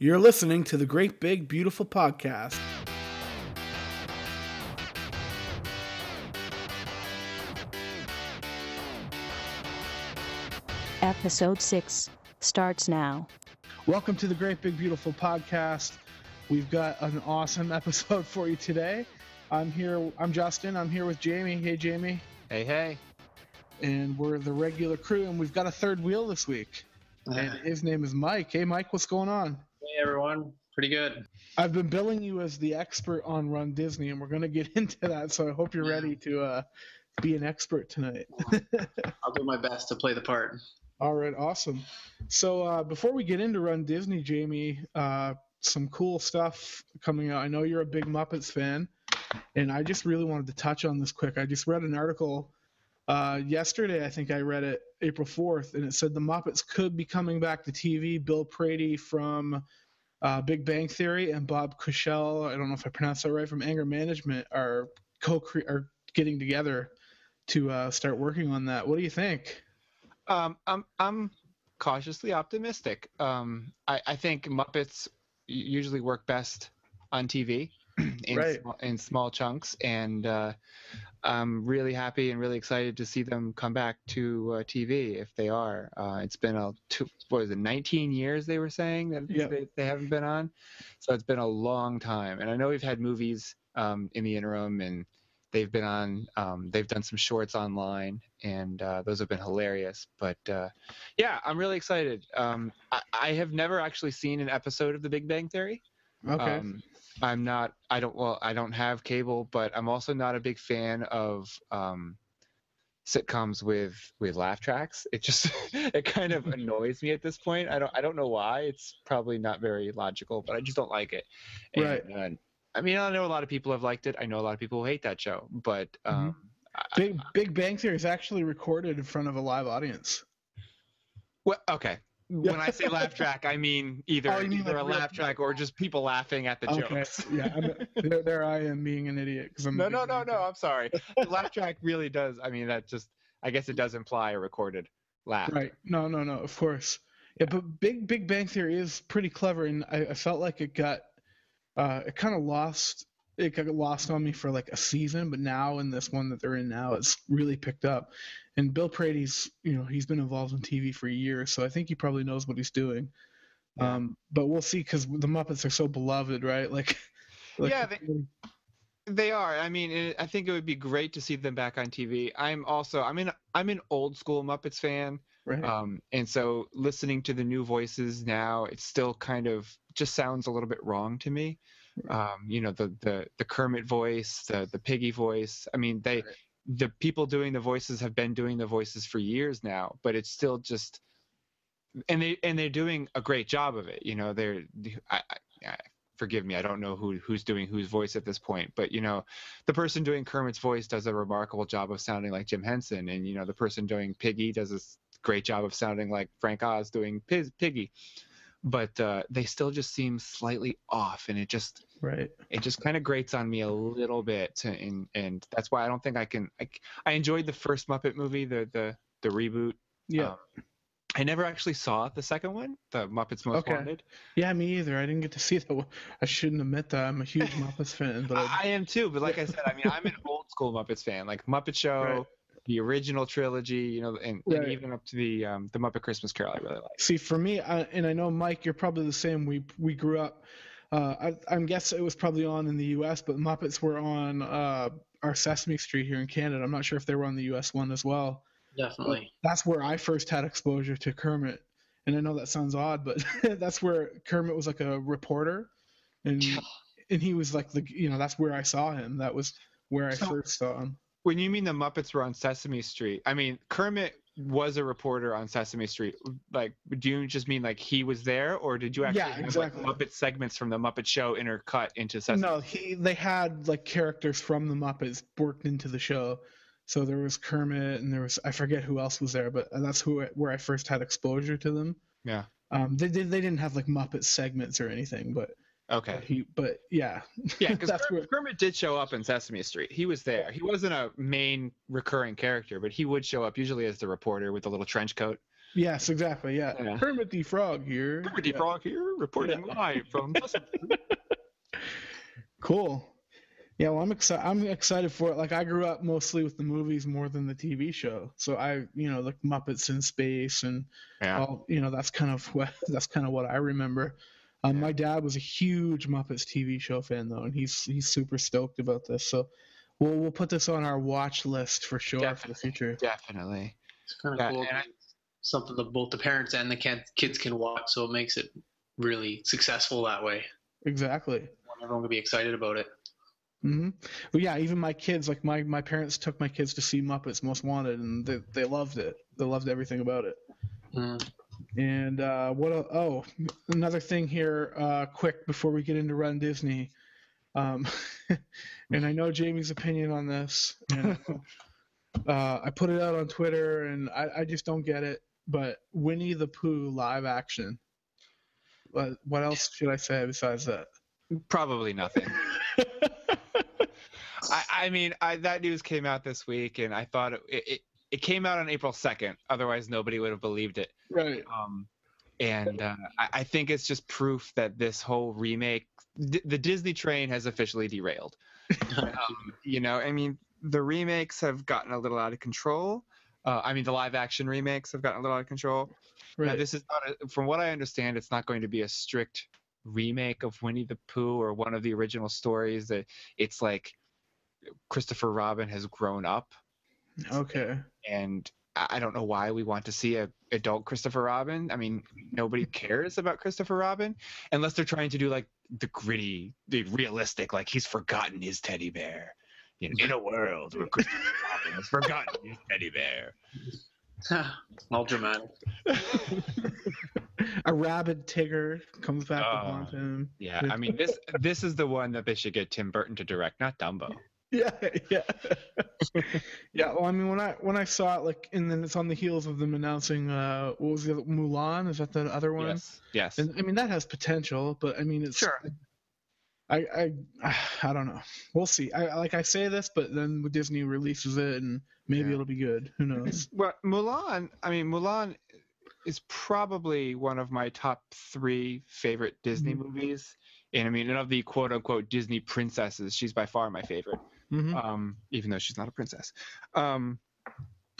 You're listening to the Great Big Beautiful Podcast. Episode 6 starts now. Welcome to the Great Big Beautiful Podcast. We've got an awesome episode for you today. I'm here, I'm Justin. I'm here with Jamie. Hey, Jamie. Hey, hey. And we're the regular crew, and we've got a third wheel this week. Uh-huh. And his name is Mike. Hey, Mike, what's going on? Everyone, pretty good. I've been billing you as the expert on Run Disney, and we're going to get into that. So I hope you're ready to uh, be an expert tonight. I'll do my best to play the part. All right, awesome. So uh, before we get into Run Disney, Jamie, uh, some cool stuff coming out. I know you're a big Muppets fan, and I just really wanted to touch on this quick. I just read an article uh, yesterday. I think I read it April 4th, and it said the Muppets could be coming back to TV. Bill Prady from uh, Big Bang Theory and Bob Kushell, I don't know if I pronounced that right, from Anger Management are co are getting together to uh, start working on that. What do you think? Um, I'm I'm cautiously optimistic. Um, I, I think Muppets usually work best on TV in Right. small, in small chunks, and uh, I'm really happy and really excited to see them come back to uh, TV if they are. Uh, it's been a two, what was it, 19 years they were saying that Yeah. they, they haven't been on, so it's been a long time. And I know we've had movies um, in the interim and. They've been on. Um, they've done some shorts online, and uh, those have been hilarious. But uh, yeah, I'm really excited. Um, I, I have never actually seen an episode of The Big Bang Theory. Okay. Um, I'm not. I don't. Well, I don't have cable, but I'm also not a big fan of um, sitcoms with with laugh tracks. It just it kind of annoys me at this point. I don't. I don't know why. It's probably not very logical, but I just don't like it. And, Right. uh, I mean, I know a lot of people have liked it. I know a lot of people who hate that show, but Mm-hmm. um, I- Big Big Bang Theory is actually recorded in front of a live audience. Well, okay. When I say laugh track, I mean either Oh, mean either like a laugh track or just people laughing at the Okay. jokes. yeah, I'm, there, there I am being an idiot because I'm. No, no, no, no. I'm sorry. The laugh track really does. I mean, that just. I guess it does imply a recorded laugh. Right. No, no, no. Of course. Yeah, but Big Big Bang Theory is pretty clever, and I, I felt like it got, uh, it kind of lost. It got lost on me for like a season, but now in this one that they're in now, it's really picked up. And Bill Prady's, you know, he's been involved in TV for years, so I think he probably knows what he's doing. Yeah. Um, but we'll see because the Muppets are so beloved, right? Like, like Yeah, they- They are. I mean, it, I think it would be great to see them back on TV. I'm also. I'm in. I'm an old school Muppets fan. right. Um, and so listening to the new voices now, it still kind of just sounds a little bit wrong to me. Um, you know, the the the Kermit voice, the the Piggy voice. I mean, they the people doing the voices have been doing the voices for years now, but it's still just and they and they're doing a great job of it. You know, they're I, I, I forgive me, I don't know who who's doing whose voice at this point, but you know, the person doing Kermit's voice does a remarkable job of sounding like Jim Henson, and you know, the person doing Piggy does a great job of sounding like Frank Oz doing Piz, Piggy. But uh, they still just seem slightly off, and it just right. it just kind of grates on me a little bit, and and that's why I don't think I can. I, I enjoyed the first Muppet movie, the the the reboot. Yeah. Um, I never actually saw the second one, the Muppets Most Okay. Wanted. Yeah, me either. I didn't get to see that one. I shouldn't admit that. I'm a huge Muppets fan, but I, I, I am too, but like I said, I mean, I'm an old school Muppets fan, like Muppet Show, Right. the original trilogy, you know, and, Right. and even up to the um, the Muppet Christmas Carol. I really like. see for me, I, and I know Mike, you're probably the same. We we grew up. Uh, I, I'm guessing it was probably on in the U.S., but Muppets were on uh, our Sesame Street here in Canada. I'm not sure if they were on the U.S. one as well. Definitely. That's where I first had exposure to Kermit, and I know that sounds odd, but that's where Kermit was like a reporter, and and he was like the you know that's where I saw him. That was where I So- first saw him. When you mean the Muppets were on Sesame Street, I mean Kermit was a reporter on Sesame Street. Like, do you just mean like he was there, or did you actually Yeah, have exactly. like Muppet segments from the Muppet Show intercut into Sesame? No, he they had like characters from the Muppets worked into the show. So there was Kermit and there was I forget who else was there, but that's who where I first had exposure to them. Yeah. Um, they did they didn't have like Muppet segments or anything, but Okay. he but yeah. Yeah, because Kermit, Kermit did show up in Sesame Street. He was there. He wasn't a main recurring character, but he would show up usually as the reporter with the little trench coat. Yes, exactly. Yeah. Yeah. Kermit the Frog here. Pretty Yeah. Frog here, reporting live from. Cool. Yeah, well, I'm excited. I'm excited for it. Like, I grew up mostly with the movies more than the TV show. So I, you know, like Muppets in Space, and yeah. all, you know, that's kind of what that's kind of what I remember. Um, Yeah. My dad was a huge Muppets TV show fan, though, and he's he's super stoked about this. So we'll we'll put this on our watch list for sure for the Definitely. future. Definitely. It's kind of Yeah, cool. and I- Something that both the parents and the kid- kids can watch, so it makes it really successful that way. Exactly. Everyone can be excited about it. hmm But yeah, even my kids, like my my parents took my kids to see Muppets Most Wanted, and they they loved it. They loved everything about it. Mm. And uh, what? el- Oh, another thing here, uh, quick before we get into Run Disney. Um, and I know Jamie's opinion on this. And, uh, I put it out on Twitter, and I, I just don't get it. But Winnie the Pooh live action. What what else should I say besides that? Probably nothing. I, I mean, I, that news came out this week, and I thought it, it it came out on April second. Otherwise, nobody would have believed it. right. Um, and uh, I, I think it's just proof that this whole remake, D- the Disney train, has officially derailed. um, you know, I mean, the remakes have gotten a little out of control. Uh, I mean, the live action remakes have gotten a little out of control. Now, Right. this is not, a, from what I understand, it's not going to be a strict remake of Winnie the Pooh or one of the original stories. That it's like Christopher Robin has grown up, Okay. and I I don't know why we want to see a adult Christopher Robin. I mean, nobody cares about Christopher Robin unless they're trying to do like the gritty, the realistic, like he's forgotten his teddy bear. You know, in a world where Christopher Robin has forgotten his teddy bear. All dramatic. a rabid Tigger comes back to Oh. haunt him. Yeah, I mean this this is the one that they should get Tim Burton to direct, not Dumbo. Yeah, yeah, yeah. Well, I mean, when I when I saw it, like, and then it's on the heels of them announcing, uh, what was the other, Mulan? Is that the other one? Yes, yes. And I mean, that has potential, but I mean, it's Sure. I I I don't know. We'll see. I like I say this, but then Disney releases it, and maybe Yeah. it'll be good. Who knows? Well, Mulan. I mean, Mulan is probably one of my top three favorite Disney Mhm. movies. And I mean, and of the quote unquote Disney princesses, she's by far my favorite. Hmm Um, even though she's not a princess. Um,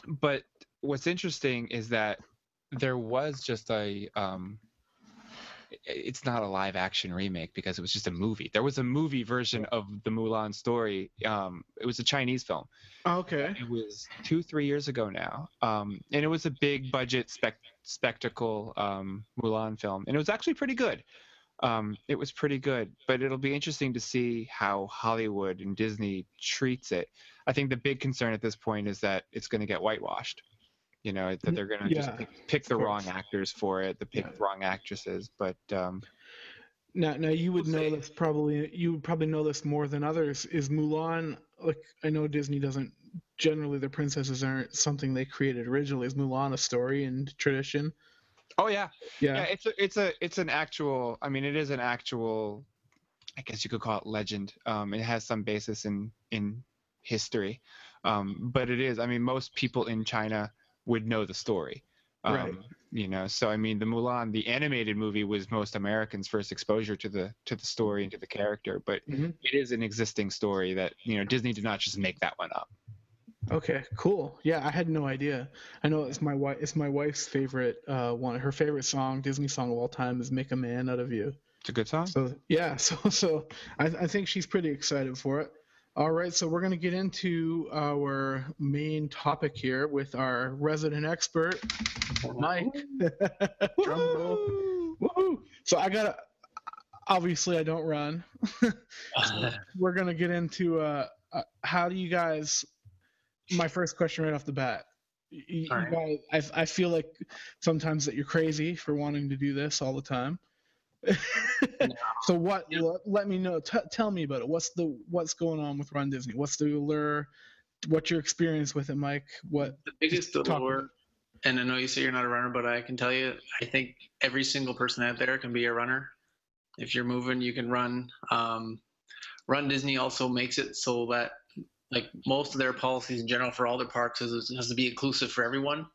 but what's interesting is that there was just a um, it's not a live action remake because it was just a movie. There was a movie version of the Mulan story. Um, it was a Chinese film. Okay. It was two, three years ago now, um, and it was a big budget spec- spectacle um, Mulan film, and it was actually pretty good. Um, it was pretty good, but it'll be interesting to see how Hollywood and Disney treats it. I think the big concern at this point is that it's going to get whitewashed. You know that they're going to just pick, pick the of wrong actors for it, the pick Yeah. the wrong actresses. But um, Now, now you would We'll know see. this probably. You would probably know this more than others. Is Mulan like? I know Disney doesn't. Generally, the princesses aren't something they created originally. Is Mulan a story and tradition? Oh yeah, Yeah. yeah it's a it's a it's an actual i mean it is an actual i guess you could call it legend um it has some basis in in history um but it is i mean most people in china would know the story um Right. you know so i mean the mulan the animated movie was most americans first exposure to the to the story and to the character but Mhm. it is an existing story that you know disney did not just make that one up Okay. Cool. Yeah, I had no idea. I know it's my wife. It's my wife's favorite uh, one. Her favorite song, Disney song of all time, is "Make a Man Out of You." it's a good song So yeah. So so I, I think she's pretty excited for it. All right. So we're gonna get into our main topic here with our resident expert, Mike. Drum roll. Woohoo! So I gotta. Obviously, I don't run. We're gonna get into uh, uh, how do you guys? My first question right off the bat. You, you guys, I, I feel like sometimes that you're crazy for wanting to do this all the time. so what? Yeah. Let, let me know. T- tell me about it. What's the what's going on with Run Disney? What's the allure? What's your experience with it, Mike? What? the biggest allure, and I know you say you're not a runner, but I can tell you, I think every single person out there can be a runner. If you're moving, you can run. Um, Run Disney also makes it so that, like most of their policies in general for all their parks, is has to be inclusive for everyone.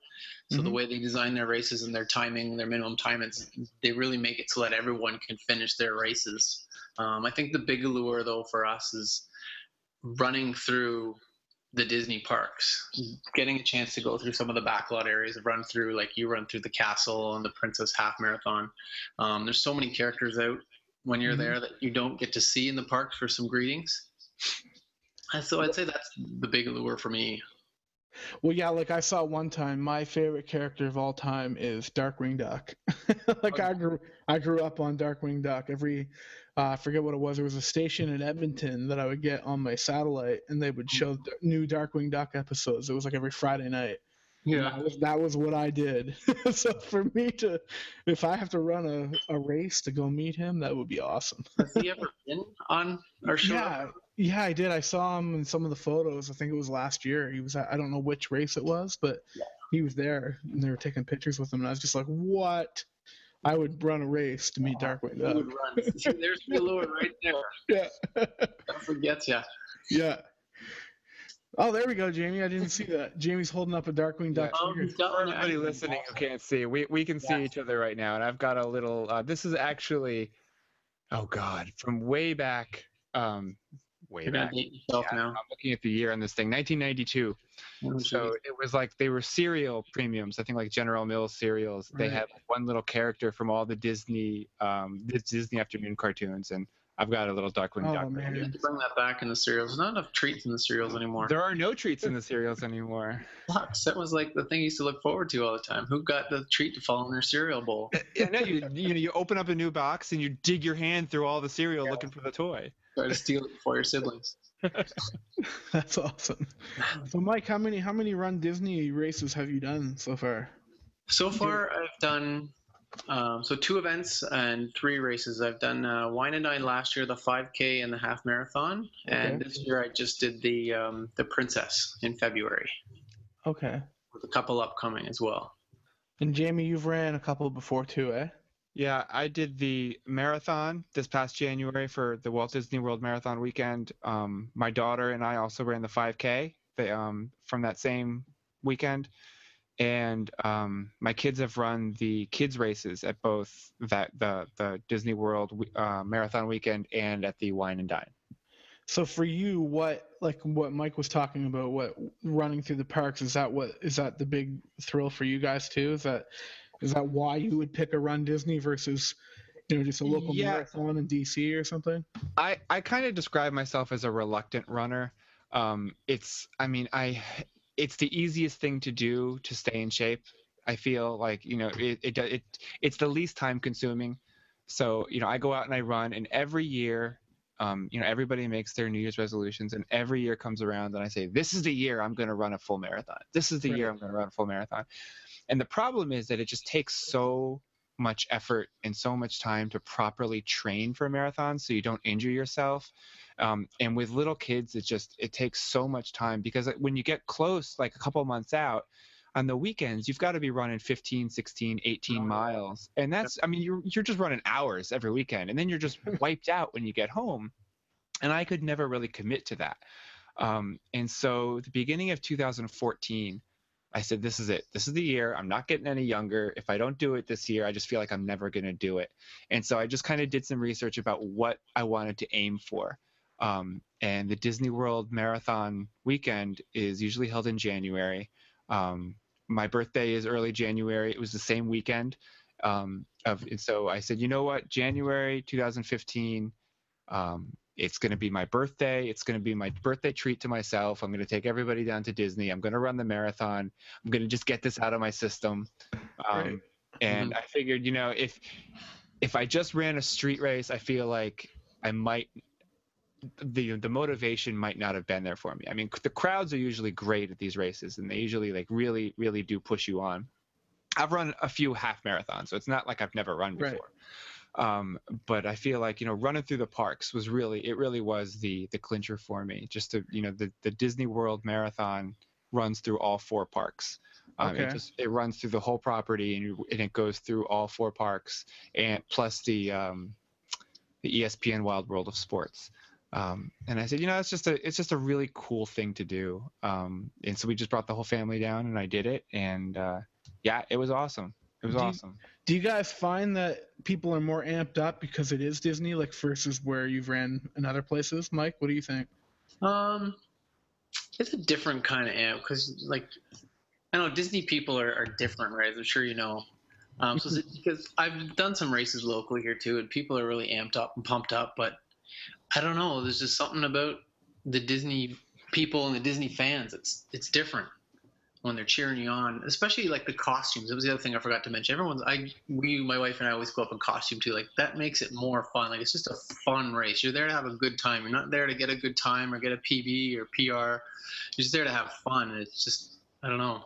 So the Mhm. way they design their races and their timing, their minimum time, it's, they really make it so that everyone can finish their races. Um, I think the big allure though for us is running through the Disney parks, getting a chance to go through some of the backlot areas, run through like you run through the castle and the Princess Half Marathon. Um, there's so many characters out when you're Mhm. there that you don't get to see in the parks for some greetings. So I'd say that's the big allure for me. Well, yeah, like I saw one time, my favorite character of all time is Darkwing Duck. like I grew, I grew up on Darkwing Duck. Every, uh, I forget what it was. There was a station in Edmonton that I would get on my satellite, and they would show d- new Darkwing Duck episodes. It was like every Friday night. Yeah, That was, that was what I did. so for me to, if I have to run a, a race to go meet him, that would be awesome. Has he ever been on our show? Yeah, yeah, I did. I saw him in some of the photos. I think it was last year. He was at, I don't know which race it was, but he was there and they were taking pictures with him. And I was just like, what? I would run a race to meet Darkwing He would Duck. run. See, there's the allure right there. Yeah. That forgets you. yeah. Oh, there we go, Jamie. I didn't see that. Jamie's holding up a Darkwing Duck. Oh, here. he's For one. everybody listening who can't see, we, we can see each other right now, and I've got a little. Uh, this is actually, oh God, from way back, um, way You're gonna back. date yourself Yeah, now. I'm looking at the year on this thing, 1992. So it was like they were cereal premiums. I think like General Mills cereals. They had one little character from all the Disney, um, the Disney afternoon cartoons, and I've got a little Darkwing Oh, Duck. man. You to bring that back in the cereals. There's not enough treats in the cereals anymore. There are no treats in the cereals anymore. Sucks. That was like the thing you used to look forward to all the time. Who got the treat to fall in their cereal bowl? yeah, no, you you know you open up a new box and you dig your hand through all the cereal looking for the toy. Try to steal it for your siblings. That's awesome. So, Mike, how many how many Run Disney races have you done so far? So far, I've done um, so two events and three races. I've done uh, Wine and Dine last year, the 5K and the half marathon, and this year I just did the um, the Princess in February Okay. with a couple upcoming as well. And Jamie, you've ran a couple before too, eh? Yeah, I did the marathon this past January for the Walt Disney World Marathon weekend. Um, my daughter and I also ran the 5K the, um, from that same weekend, and um, my kids have run the kids races at both that the the Disney World uh, Marathon weekend and at the Wine and Dine. So for you, what like what Mike was talking about, what running through the parks is that what is that the big thrill for you guys too? Is that is that why you would pick a Run Disney versus you know just a local Yeah. marathon in DC or something? I, I kind of describe myself as a reluctant runner. Um, it's, I mean, I, it's the easiest thing to do to stay in shape. I feel like, you know, it, it, it, it's the least time consuming. So, you know, I go out and I run and every year, um, you know, everybody makes their New Year's resolutions and every year comes around and I say, this is the year I'm going to run a full marathon. This is the year I'm going to run a full marathon. And the problem is that it just takes so much effort and so much time to properly train for a marathon so you don't injure yourself. Um, and with little kids it just it takes so much time because when you get close like a couple months out on the weekends you've got to be running 15 16 18 miles. And that's i mean you're, you're just running hours every weekend and then you're just wiped out when you get home. And i could never really commit to that. Um, and so the beginning of 2014 I said, this is it. This is the year. I'm not getting any younger. If I don't do it this year, I just feel like I'm never going to do it. And so I just kind of did some research about what I wanted to aim for. Um, and the Disney World Marathon weekend is usually held in January. Um, my birthday is early January. It was the same weekend. Um, of, and so I said, you know what? January 2015, um, it's going to be my birthday. It's going to be my birthday treat to myself. I'm going to take everybody down to Disney. I'm going to run the marathon. I'm going to just get this out of my system. Um, Right. And I figured, you know, if if I just ran a street race, I feel like I might the the motivation might not have been there for me. I mean, the crowds are usually great at these races, and they usually like really really do push you on. I've run a few half marathons, so it's not like I've never run Right. Um, but I feel like you know running through the parks was really it really was the the clincher for me. Just to you know the the Disney World Marathon runs through all four parks. Um, It Okay. just it runs through the whole property and, you, and it goes through all four parks and plus the um, the ESPN Wide World of Sports. Um, and I said, you know, it's just a it's just a really cool thing to do. Um, and so we just brought the whole family down, and I did it, and uh, yeah, it was awesome. It was Do you- awesome. Do you guys find that people are more amped up because it is Disney, like versus where you've ran in other places? Mike, what do you think? Um, it's a different kind of amp because, like, I know Disney people are, are different, right? I'm sure you know. Um, so because I've done some races locally here too, and people are really amped up and pumped up. But I don't know. There's just something about the Disney people and the Disney fans. It's it's different when they're cheering you on, especially like the costumes. That was the other thing I forgot to mention. Everyone's I we my wife and I always go up in costume too. Like that makes it more fun. Like it's just a fun race. You're there to have a good time. You're not there to get a good time or get a PB or PR. You're just there to have fun. And it's just I don't know.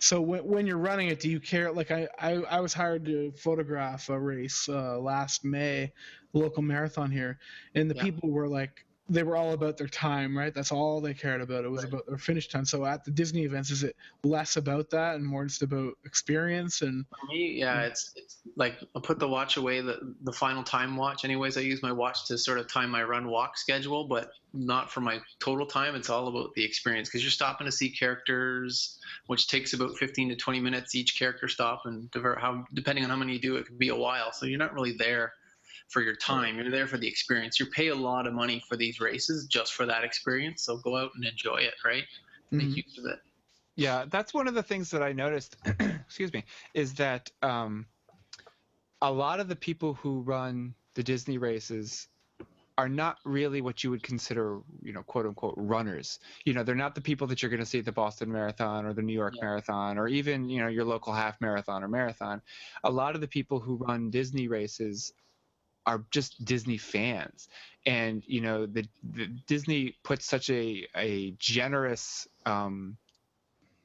So when, when you're running it, do you care? Like I, I, I was hired to photograph a race uh, last May, local marathon here, and the Yeah. people were like, they were all about their time, right? That's all they cared about. It was Right. about their finish time. So at the Disney events, is it less about that and more just about experience and For me, yeah, Mm. it's, it's like I put the watch away, the the final time watch. Anyways, I use my watch to sort of time my run walk schedule, but not for my total time. It's all about the experience because you're stopping to see characters, which takes about 15 to 20 minutes each character stop, and how depending on how many you do, it could be a while. So you're not really there for your time. You're there for the experience. You pay a lot of money for these races just for that experience. So go out and enjoy it, right? Make Mhm. use of it. Yeah, that's one of the things that I noticed. excuse me, is that um, a lot of the people who run the Disney races are not really what you would consider, you know, quote unquote runners. You know, they're not the people that you're going to see at the Boston Marathon or the New York Yeah. Marathon or even, you know, your local half marathon or marathon. A lot of the people who run Disney races are just Disney fans. And, you know, the, the Disney puts such a, a generous um,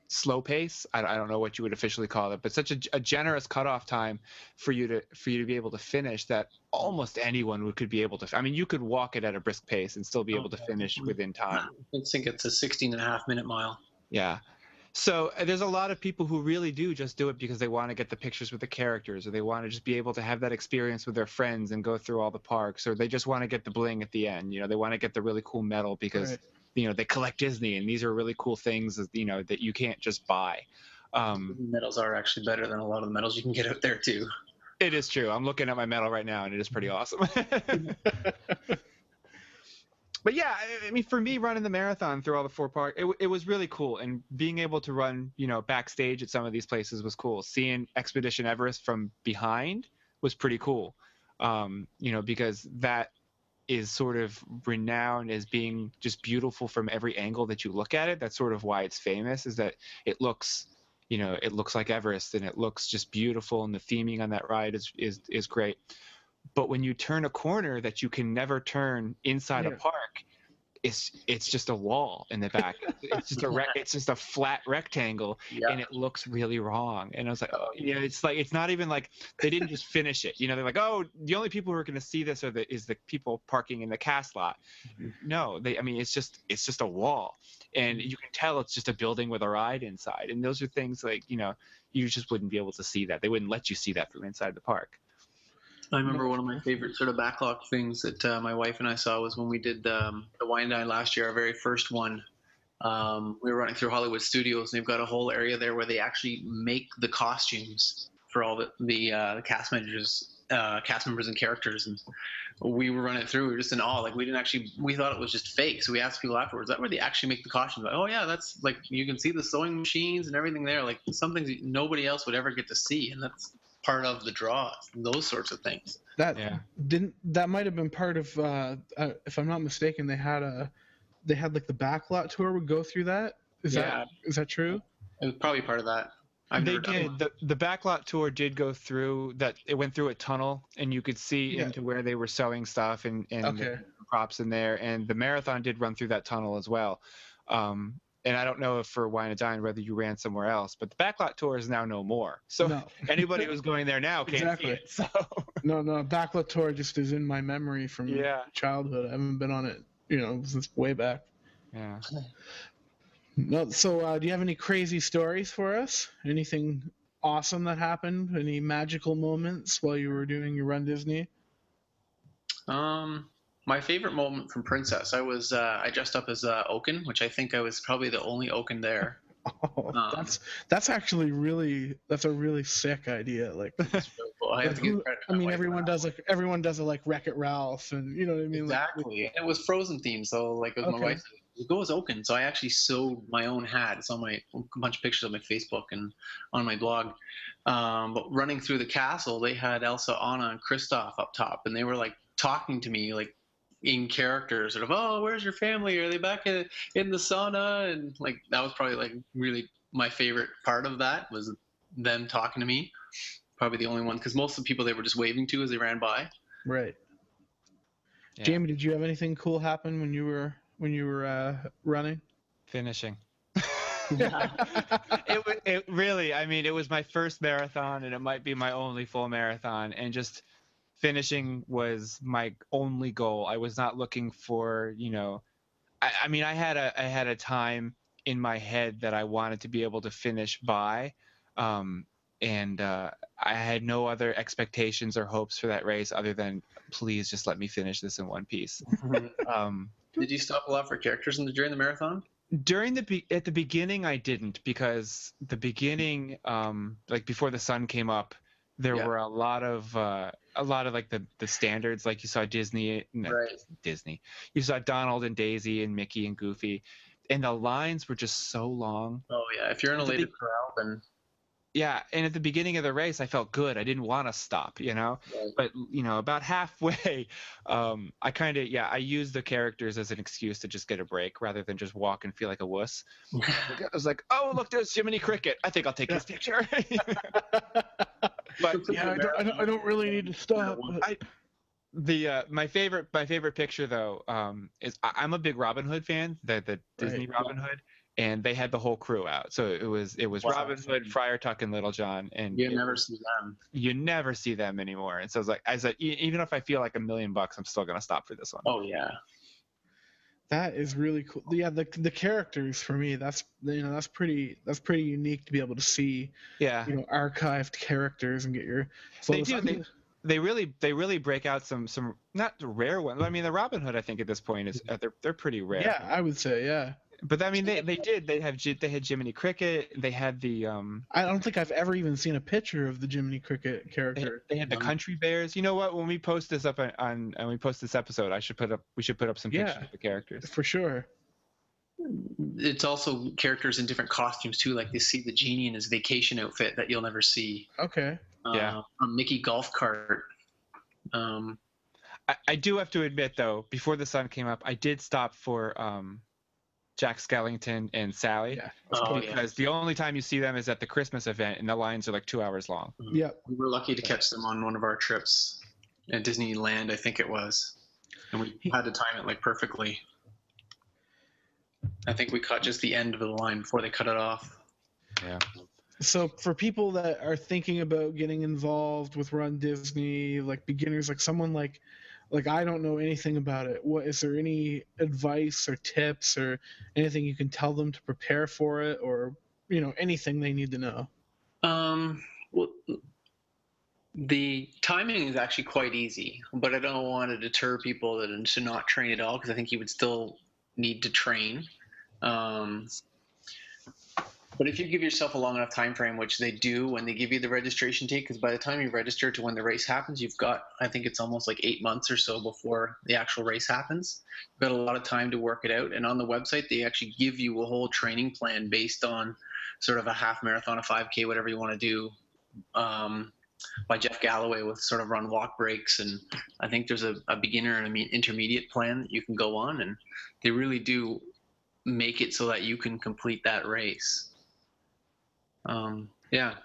slow pace. I, I don't know what you would officially call it, but such a, a generous cutoff time for you to for you to be able to finish that almost anyone would could be able to. I mean, you could walk it at a brisk pace and still be able to finish within time. I think it's a 16 and a half minute mile. Yeah. So uh, there's a lot of people who really do just do it because they want to get the pictures with the characters, or they want to just be able to have that experience with their friends and go through all the parks, or they just want to get the bling at the end. You know, they want to get the really cool medal because Right. you know they collect Disney, and these are really cool things. You know that you can't just buy. Um, medals are actually better than a lot of the medals you can get out there too. It is true. I'm looking at my medal right now, and it is pretty awesome. but yeah, I- I mean, for me, running the marathon through all the four parks, it, it was really cool, and being able to run, you know, backstage at some of these places was cool. Seeing Expedition Everest from behind was pretty cool, um, you know, because that is sort of renowned as being just beautiful from every angle that you look at it. That's sort of why it's famous, is that it looks you know it looks like everest and it looks just beautiful and the theming on that ride is is is great but when you turn a corner that you can never turn inside a park it's it's just a wall in the back. It's just a rec- it's just a flat rectangle Yeah. and it looks really wrong. And i was like oh you know it's like it's not even like they didn't just finish it. You know they're like oh the only people who are going to see this are the is the people parking in the cast lot. Mm-hmm. No they i mean it's just it's just a wall. And mm-hmm. you can tell it's just a building with a ride inside. And those are things like you know you just wouldn't be able to see that. They wouldn't let you see that from inside the park I remember one of my favorite sort of backlot things that uh, my wife and I saw was when we did um, the Wine Dine last year, our very first one. Um, we were running through Hollywood Studios, and they've got a whole area there where they actually make the costumes for all the the, uh, the cast members, uh, cast members and characters. And we were running through, we were just in awe. Like we didn't actually, we thought it was just fake. So we asked people afterwards, "Is that where they actually make the costumes?" Like, oh yeah, that's like you can see the sewing machines and everything there. Like some things nobody else would ever get to see, and that's part of the draw. Those sorts of things. That Yeah. didn't that might have been part of uh, uh, if I'm not mistaken they had a they had like the backlot tour would go through that. Is Yeah. that is that true? It was probably part of that. I've they did the, the backlot tour did go through that it went through a tunnel and you could see Yeah. into where they were sewing stuff and, and Okay. props in there and the marathon did run through that tunnel as well um, and i don't know if for wine and dine whether you ran somewhere else but the backlot tour is now no more so no, anybody who's going there now can't Exactly. see it so no, no. Backlot tour just is in my memory from yeah childhood. I haven't been on it, you know, since way back. yeah No, so uh, do you have any crazy stories for us? Anything awesome that happened? Any magical moments while you were doing your Run Disney? Um, My favorite moment from Princess, I was uh, I dressed up as uh, Oaken, which I think I was probably the only Oaken there. Oh, Um, that's that's actually really that's a really sick idea. Like, really cool. I have to who- to I mean, everyone does like everyone does it like Wreck It Ralph, and you know what I mean. Like, Exactly. And it was Frozen themed, so like it was Okay. my wife said, go as Oaken. So I actually sewed my own hat. It's on my a bunch of pictures on my Facebook and on my blog. Um, but running through the castle, they had Elsa, Anna, and Kristoff up top, and they were like talking to me like in character, sort of, oh, where's your family? Are they back in, in the sauna? And like that was probably like really my favorite part of that was them talking to me. Probably the only one because most of the people they were just waving to as they ran by. right. Yeah. Jamie, did you have anything cool happen when you were when you were uh, running? finishing. it, wa- it really, I mean, it was my first marathon, and it might be my only full marathon, and just finishing was my only goal. I was not looking for, you know, I, I mean, I had a, I had a time in my head that I wanted to be able to finish by, um, and uh, I had no other expectations or hopes for that race other than please just let me finish this in one piece. Um, Did you stop a lot for characters in the, during the marathon? during the be- at the beginning i didn't because the beginning um like before the sun came up there Yeah. were a lot of uh a lot of like the the standards like you saw disney no, Right. disney. You saw donald and daisy and mickey and goofy and the lines were just so long. Oh yeah, if you're in a The later crowd, then yeah and at the beginning of the race i felt good. I didn't want to stop you know? But you know about halfway um i kind of yeah i used the characters as an excuse to just get a break rather than just walk and feel like a wuss. I was like oh look there's jiminy cricket. I think i'll take his picture but yeah, I don't, I don't, I don't really need to stop. I, the uh, my favorite my favorite picture though um, is I, I'm a big Robin Hood fan, the the Disney Right. Robin Hood, and they had the whole crew out. So it was it was Wow. Robin Hood, Friar Tuck, and Little John, and you it never was- see them. you never see them anymore. And so I was like, I said, e- even if I feel like a million bucks, I'm still gonna stop for this one. Oh yeah, That is really cool. Yeah, the the characters for me, that's you know that's pretty that's pretty unique to be able to see Yeah, you know archived characters and get your. They do, they- they really they really break out some some not rare ones. I mean, the Robin Hood, I think at this point is they're they're pretty rare. yeah, I would say yeah. But I mean, they they did. They have they had Jiminy Cricket. They had the um. I don't think I've ever even seen a picture of the Jiminy Cricket character. they had the Um, country bears. You know what? When we post this up on, on and we post this episode, I should put up. We should put up some pictures Yeah. of the characters. For sure. it's also characters in different costumes too. Like you see the genie in his vacation outfit that you'll never see. Okay. Yeah. Uh, a Mickey golf cart. Um, I, I do have to admit though, before the sun came up, I did stop for um, Jack Skellington and Sally. Yeah. Oh, yeah. because the only time you see them is at the Christmas event, and the lines are like two hours long. Mm-hmm. Yeah. we were lucky to catch them on one of our trips at Disneyland, I think it was, and we had to time it like perfectly. I think we caught just the end of the line before they cut it off. Yeah. So for people that are thinking about getting involved with Run Disney, like beginners, like someone like like I don't know anything about it. What is there any advice or tips or anything you can tell them to prepare for it or you know anything they need to know? Um, well, the timing is actually quite easy, but I don't want to deter people that to not train at all because I think you would still need to train. Um, but if you give yourself a long enough time frame, which they do when they give you the registration date, because by the time you register to when the race happens, you've got I think it's almost like eight months or so before the actual race happens. You've got a lot of time to work it out, and on the website they actually give you a whole training plan based on sort of a half marathon, a 5K, whatever you want to do, um, by Jeff Galloway with sort of run walk breaks. And I think there's a, a beginner and a me- intermediate plan that you can go on, and they really do make it so that you can complete that race. Um, yeah.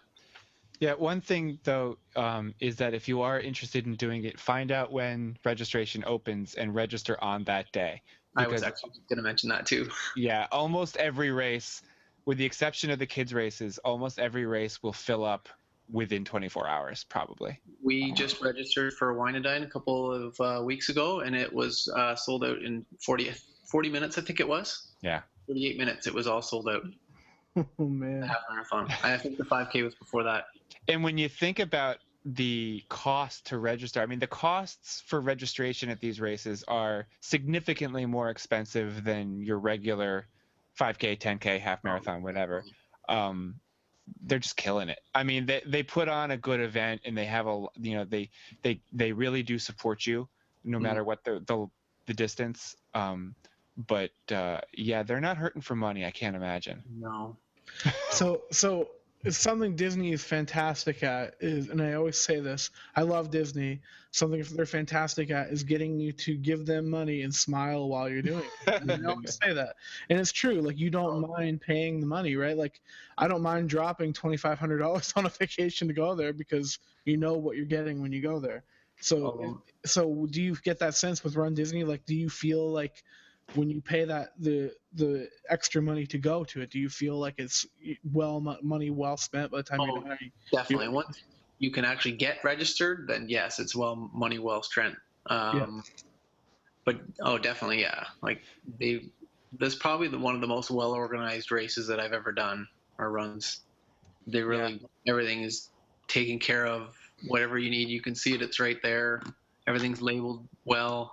Yeah, one thing though um, is that if you are interested in doing it, find out when registration opens and register on that day. I was actually going to mention that too. Yeah, almost every race, with the exception of the kids' races, almost every race will fill up within 24 hours, probably. We just registered for Wine and Dine a couple of uh, weeks ago, and it was uh, sold out in 40, 40 minutes, I think it was. Yeah. 48 minutes, it was all sold out. Oh man. half marathon. I think the 5K was before that. And when you think about the cost to register. I mean, the costs for registration at these races are significantly more expensive than your regular 5K, 10K, half marathon, whatever. Um, they're just killing it. I mean, they they put on a good event and they have a you know they they they really do support you no Mhm. matter what the the, the distance. Um, but uh, yeah, they're not hurting for money. I can't imagine. No. So so it's something Disney is fantastic at is, and I always say this. I love Disney. Something they're fantastic at is getting you to give them money and smile while you're doing it. And I always say that, and it's true. Like you don't mind paying the money, right? Like I don't mind dropping twenty five hundred dollars on a vacation to go there because you know what you're getting when you go there. So Um, so do you get that sense with Run Disney? Like, do you feel like when you pay that the the extra money to go to it, do you feel like it's well money well spent by the time Oh, you're? Definitely. Once you can actually get registered, then yes, it's well money well spent. Um, But oh, definitely, yeah. Like they, that's probably the one of the most well organized races that I've ever done or runs. They really everything is taken care of. Whatever you need, you can see it. It's right there. Everything's labeled well.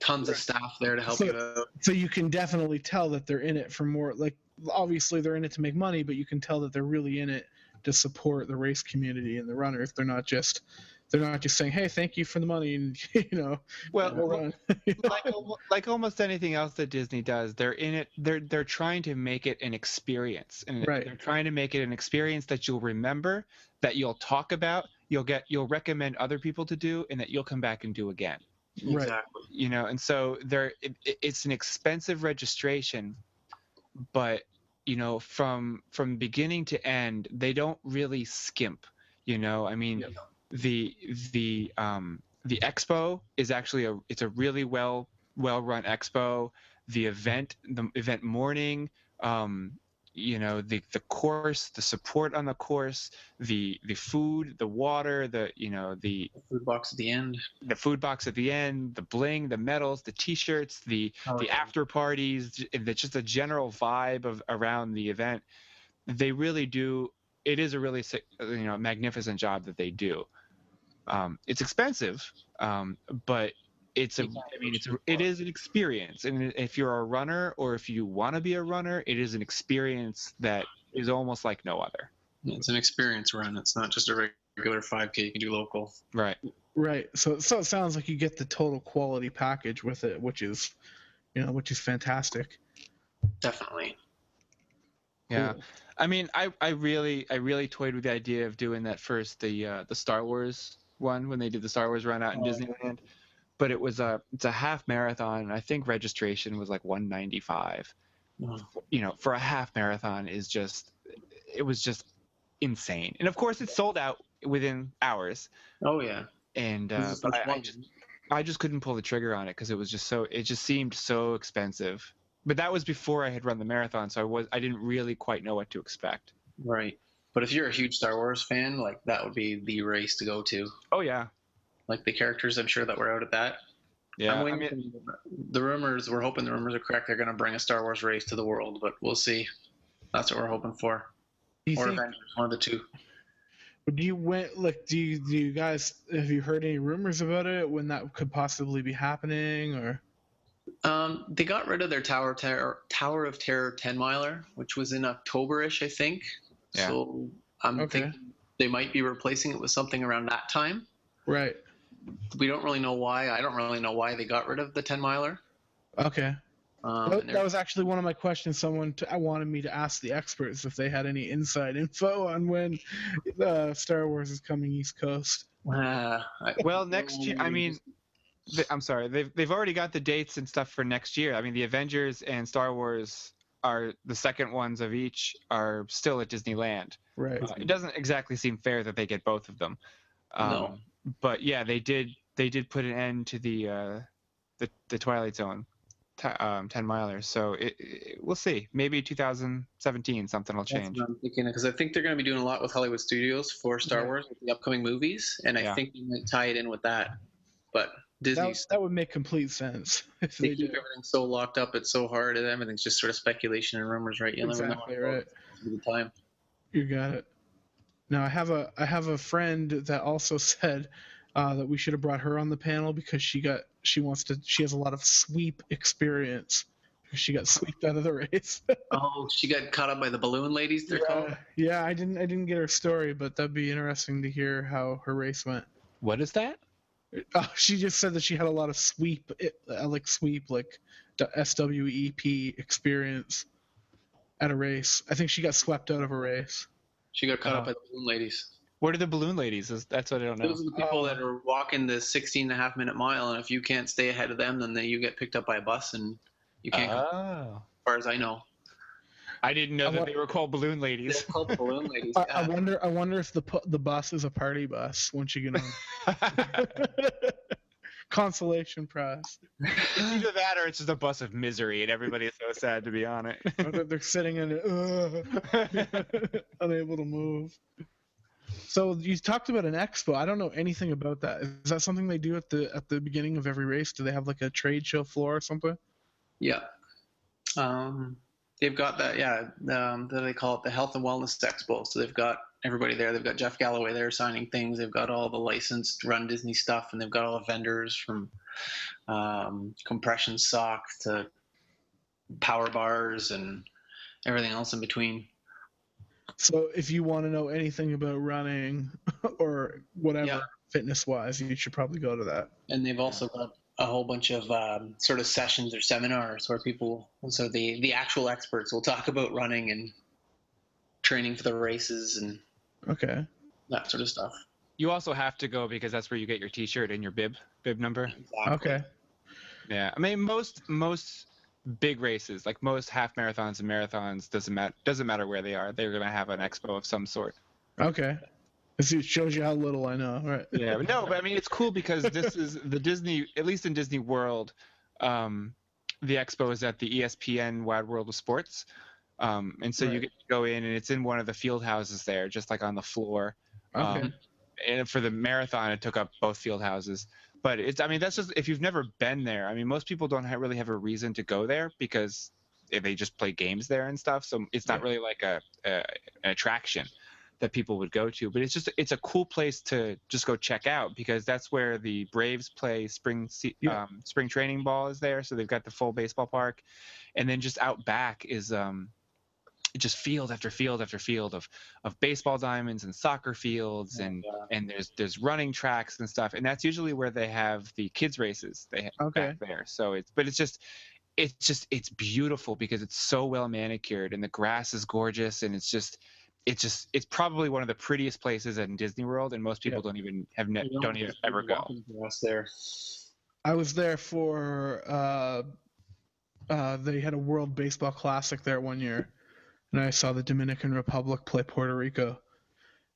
Tons of staff there to help So- you out. So you can definitely tell that they're in it for more. Like, obviously they're in it to make money, but you can tell that they're really in it to support the race community and the runners. They're not just they're not just saying, "Hey, thank you for the money," and you know, Well, we'll run. like like almost anything else that Disney does, they're in it. They're they're trying to make it an experience, and Right. they're trying to make it an experience that you'll remember, that you'll talk about, you'll get, you'll recommend other people to do, and that you'll come back and do again. Right. Exactly. You know, and so there, it- it's an expensive registration, but you know, from from beginning to end, they don't really skimp. You know, I mean, Yep. the the um the expo is actually a it's a really well well run expo the event the event morning um you know the the course the support on the course the the food the water the you know the Food box at the end. the food box at the end the bling the medals the t-shirts the the after parties the, just a general vibe of around the event. They really do it is a really you know magnificent job that they do. Um, it's expensive um, but it's a You can't i mean go it's a, too it far. is an experience and if you're a runner or if you want to be a runner it is an experience that is almost like no other It's an experience run. It's not just a regular 5K you can do local. right Right. So so it sounds like you get the total quality package with it, which is, you know, which is fantastic. Definitely. yeah Cool. I mean, I, I really I really toyed with the idea of doing that first the uh, the Star Wars one when they did the Star Wars run out in Oh. Disneyland, but it was a it's a half marathon. and I think registration was like 195. Oh. You know, for a half marathon is just it was just insane. And of course, it sold out within hours. Oh yeah. And uh, This is but which I, I just I just couldn't pull the trigger on it because it was just so it just seemed so expensive. But that was before I had run the marathon, so I was I didn't really quite know what to expect. Right. But if you're a huge Star Wars fan, like that would be the race to go to. Oh yeah, Like the characters, I'm sure that were out at that. yeah. I'm I mean, for the rumors. We're hoping the rumors are correct. They're going to bring a Star Wars race to the world, but we'll see. That's what we're hoping for. Or think? Avengers, one of the two. Do you went like? Do you do you guys have you heard any rumors about it when that could possibly be happening or? Um, they got rid of their Tower of Terror, Tower of Terror 10 miler, which was in October-ish, I think. Yeah. So I'm Okay. thinking they might be replacing it with something around that time. Right. We don't really know why. I don't really know why they got rid of the 10 miler. Okay. Um, that, that was actually one of my questions. Someone t- I wanted me to ask the experts if they had any inside info on when uh, Star Wars is coming East Coast. Uh, I- well, next year. I mean, th- I'm sorry. They've they've already got the dates and stuff for next year. I mean, the Avengers and Star Wars are the second ones of each are still at Disneyland. Right. Uh, it doesn't exactly seem fair that they get both of them. Um, No. But yeah, they did they did put an end to the uh, the the Twilight Zone. t- Um, 10 milers so it, it, we'll see maybe 2017 something will That's change what I'm thinking because I think they're going to be doing a lot with Hollywood Studios for Star Yeah. Wars with the upcoming movies, and I Yeah. think they might tie it in with that. But That, that would make complete sense if they they keep do. everything so locked up, it's so hard, and everything's just sort of speculation and rumors, right? You never know Exactly right. the time. You got it. Now I have a I have a friend that also said uh, that we should have brought her on the panel because she got she wants to she has a lot of sweep experience. She got swept out of the race. Oh, she got caught up by the balloon ladies. They're called. yeah, yeah, I didn't I didn't get her story, but that'd be interesting to hear how her race went. What is that? Uh, she just said that she had a lot of sweep, uh, like sweep, like S W E P experience at a race. I think she got swept out of a race. She got caught Oh. up uh-huh. by the balloon ladies. What are the balloon ladies? That's what I don't know. Those are the people Oh. that are walking the 16 and a half minute mile, and if you can't stay ahead of them, then they, you get picked up by a bus, and you can't. go, oh. as Oh. far as I know, I didn't know I that wa- they were called balloon they're ladies. called balloon ladies. I. I wonder. I wonder if the the bus is a party bus once you get on. Consolation prize. It's either that or it's just a bus of misery, and everybody is so sad to be on it. They're sitting in it, ugh, unable to move. So you talked about an expo. I don't know anything about that. Is that something they do at the at the beginning of every race? Do they have like a trade show floor or something? Yeah. Um, they've got that, yeah, um, they call it the Health and Wellness Expo. So they've got everybody there. They've got Jeff Galloway there signing things. They've got all the licensed Run Disney stuff, and they've got all the vendors from um, compression socks to power bars and everything else in between. So if you want to know anything about running or whatever Yeah. fitness wise, you should probably go to that. And they've also got a whole bunch of um, sort of sessions or seminars where people, so the the actual experts will talk about running and training for the races and Okay. that sort of stuff. you also have to go because that's where you get your T-shirt and your bib bib number. Exactly. Okay. Yeah, I mean most most big races, like most half marathons and marathons, doesn't matter doesn't matter where they are. They're gonna have an expo of some sort. Okay. This it shows you how little I know, right? Yeah, but no, but I mean it's cool because this is the Disney, at least in Disney World, um, the expo is at the ESPN Wide World of Sports, um, and so you Right. get to go in and it's in one of the field houses there, just like on the floor. Okay. Um, and for the marathon, it took up both field houses. But it's, I mean, that's just if you've never been there. I mean, most people don't have, really have a reason to go there because they just play games there and stuff. So it's not Yeah. really like a, a an attraction that people would go to. But it's just it's a cool place to just go check out because that's where the Braves play spring Yeah. um, spring training ball is there. So they've got the full baseball park, and then just out back is um, just field after field after field of of baseball diamonds and soccer fields and uh, and there's there's running tracks and stuff and that's usually where they have the kids races they have Okay. back there so it's but it's just it's just it's beautiful because it's so well manicured and the grass is gorgeous and it's just it's just it's probably one of the prettiest places in Disney World and most people Yeah. don't even have ne- You don't even ever go walking there. I was there for uh, uh, they had a World Baseball Classic there one year, and I saw the Dominican Republic play Puerto Rico,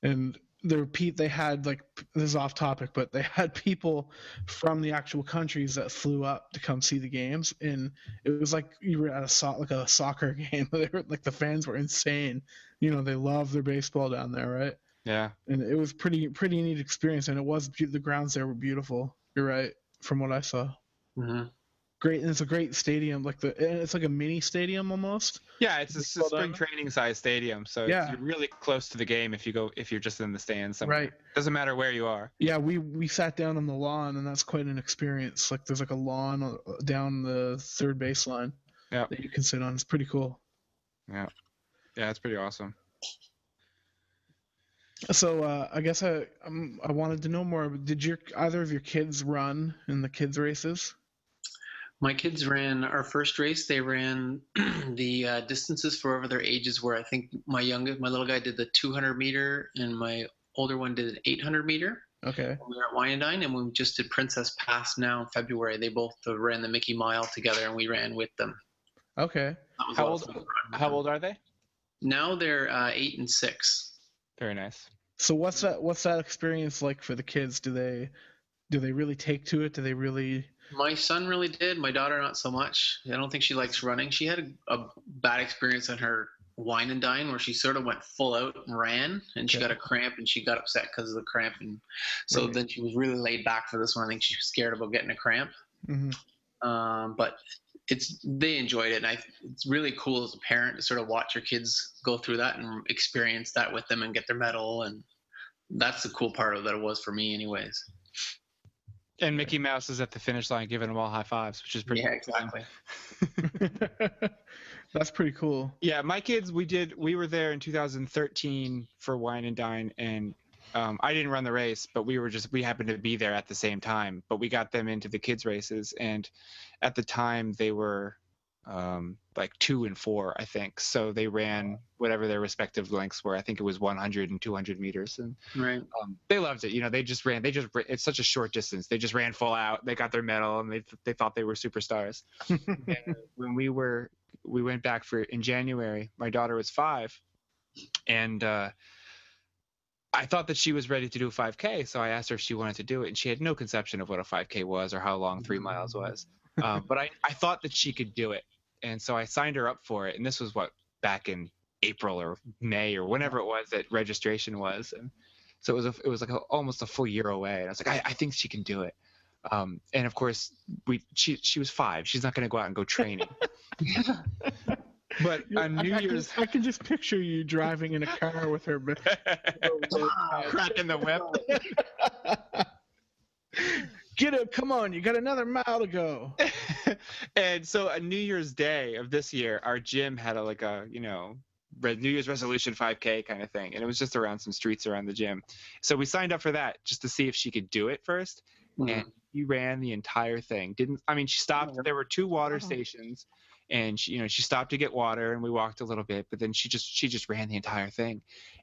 and there pe- they had like this is off topic, but they had people from the actual countries that flew up to come see the games, and it was like you were at a so- like a soccer game. they were like the fans were insane. You know, they love their baseball down there, right? yeah. And it was pretty pretty neat experience. And it was the grounds there were beautiful. You're right from what i saw. Hmm great and it's a great stadium like the it's like a mini stadium almost. Yeah it's a, s- Baseball spring training size stadium so Yeah. you're really close to the game if you go if you're just in the stands somewhere. right. Doesn't matter where you are. Yeah we we sat down on the lawn and that's quite an experience. Like there's like a lawn uh, down the third baseline Yeah. that you can sit on. It's pretty cool. Yeah, yeah it's pretty awesome. So uh, i guess i um, i wanted to know more. Did your either of your kids run in the kids races My kids ran our first race. They ran the uh, distances for whatever their ages were. I think my youngest, my little guy, did the 200 meter, and my older one did an 800 meter. okay We were at Wine and Dine, and we just did Princess Half now in February. They both uh, ran the Mickey Mile together, and we ran with them. okay How old- of fun to run with how them. old are they Now they're uh, eight and six. very nice So what's that? What's that experience like for the kids? Do they, do they really take to it? Do they really? My son really did. My daughter not so much. I don't think she likes running. She had a, a bad experience on her wine and dine where she sort of went full out and ran, and she Okay. got a cramp, and she got upset because of the cramp, and so Right. then she was really laid back for this one. I think she was scared about getting a cramp. hmm Um, but it's they enjoyed it, and I, it's really cool as a parent to sort of watch your kids go through that and experience that with them and get their medal, and that's the cool part of that it was for me, anyways. And Mickey Mouse is at the finish line giving them all high fives, which is pretty. Yeah, cool. exactly. That's pretty cool. Yeah, my kids, we did. We were there in 2013 for Wine and Dine, and um, I didn't run the race, but we were just we happened to be there at the same time. But we got them into the kids races, and at the time they were um, like two and four, I think. So they ran whatever their respective lengths were. I think it was 100 and 200 meters, and Right. um, they loved it. You know, they just ran. They just it's such a short distance. They just ran full out. They got their medal, and they they thought they were superstars. and when we were we went back for in January, my daughter was five, and uh, I thought that she was ready to do a 5K. So I asked her if she wanted to do it, and she had no conception of what a 5K was or how long three miles was. Um, but I I thought that she could do it, and so I signed her up for it. And this was what back in April or May or whenever it was that registration was, and so it was a, it was like a, almost a full year away. And I was like, I, I think she can do it. Um, and of course, we she she was five. She's not going to go out and go training. but on I- New I, can- Year's, I can just picture you driving in a car with her. Cracking the whip. Get up! Come on, you got another mile to go. and so on New Year's Day of this year, our gym had a like a you know New Year's resolution 5K kind of thing, and it was just around some streets around the gym. So we signed up for that just to see if she could do it first, mm-hmm. and she ran the entire thing. Didn't I mean she stopped? There were two water Oh. stations, and she you know she stopped to get water, and we walked a little bit, but then she just she just ran the entire thing,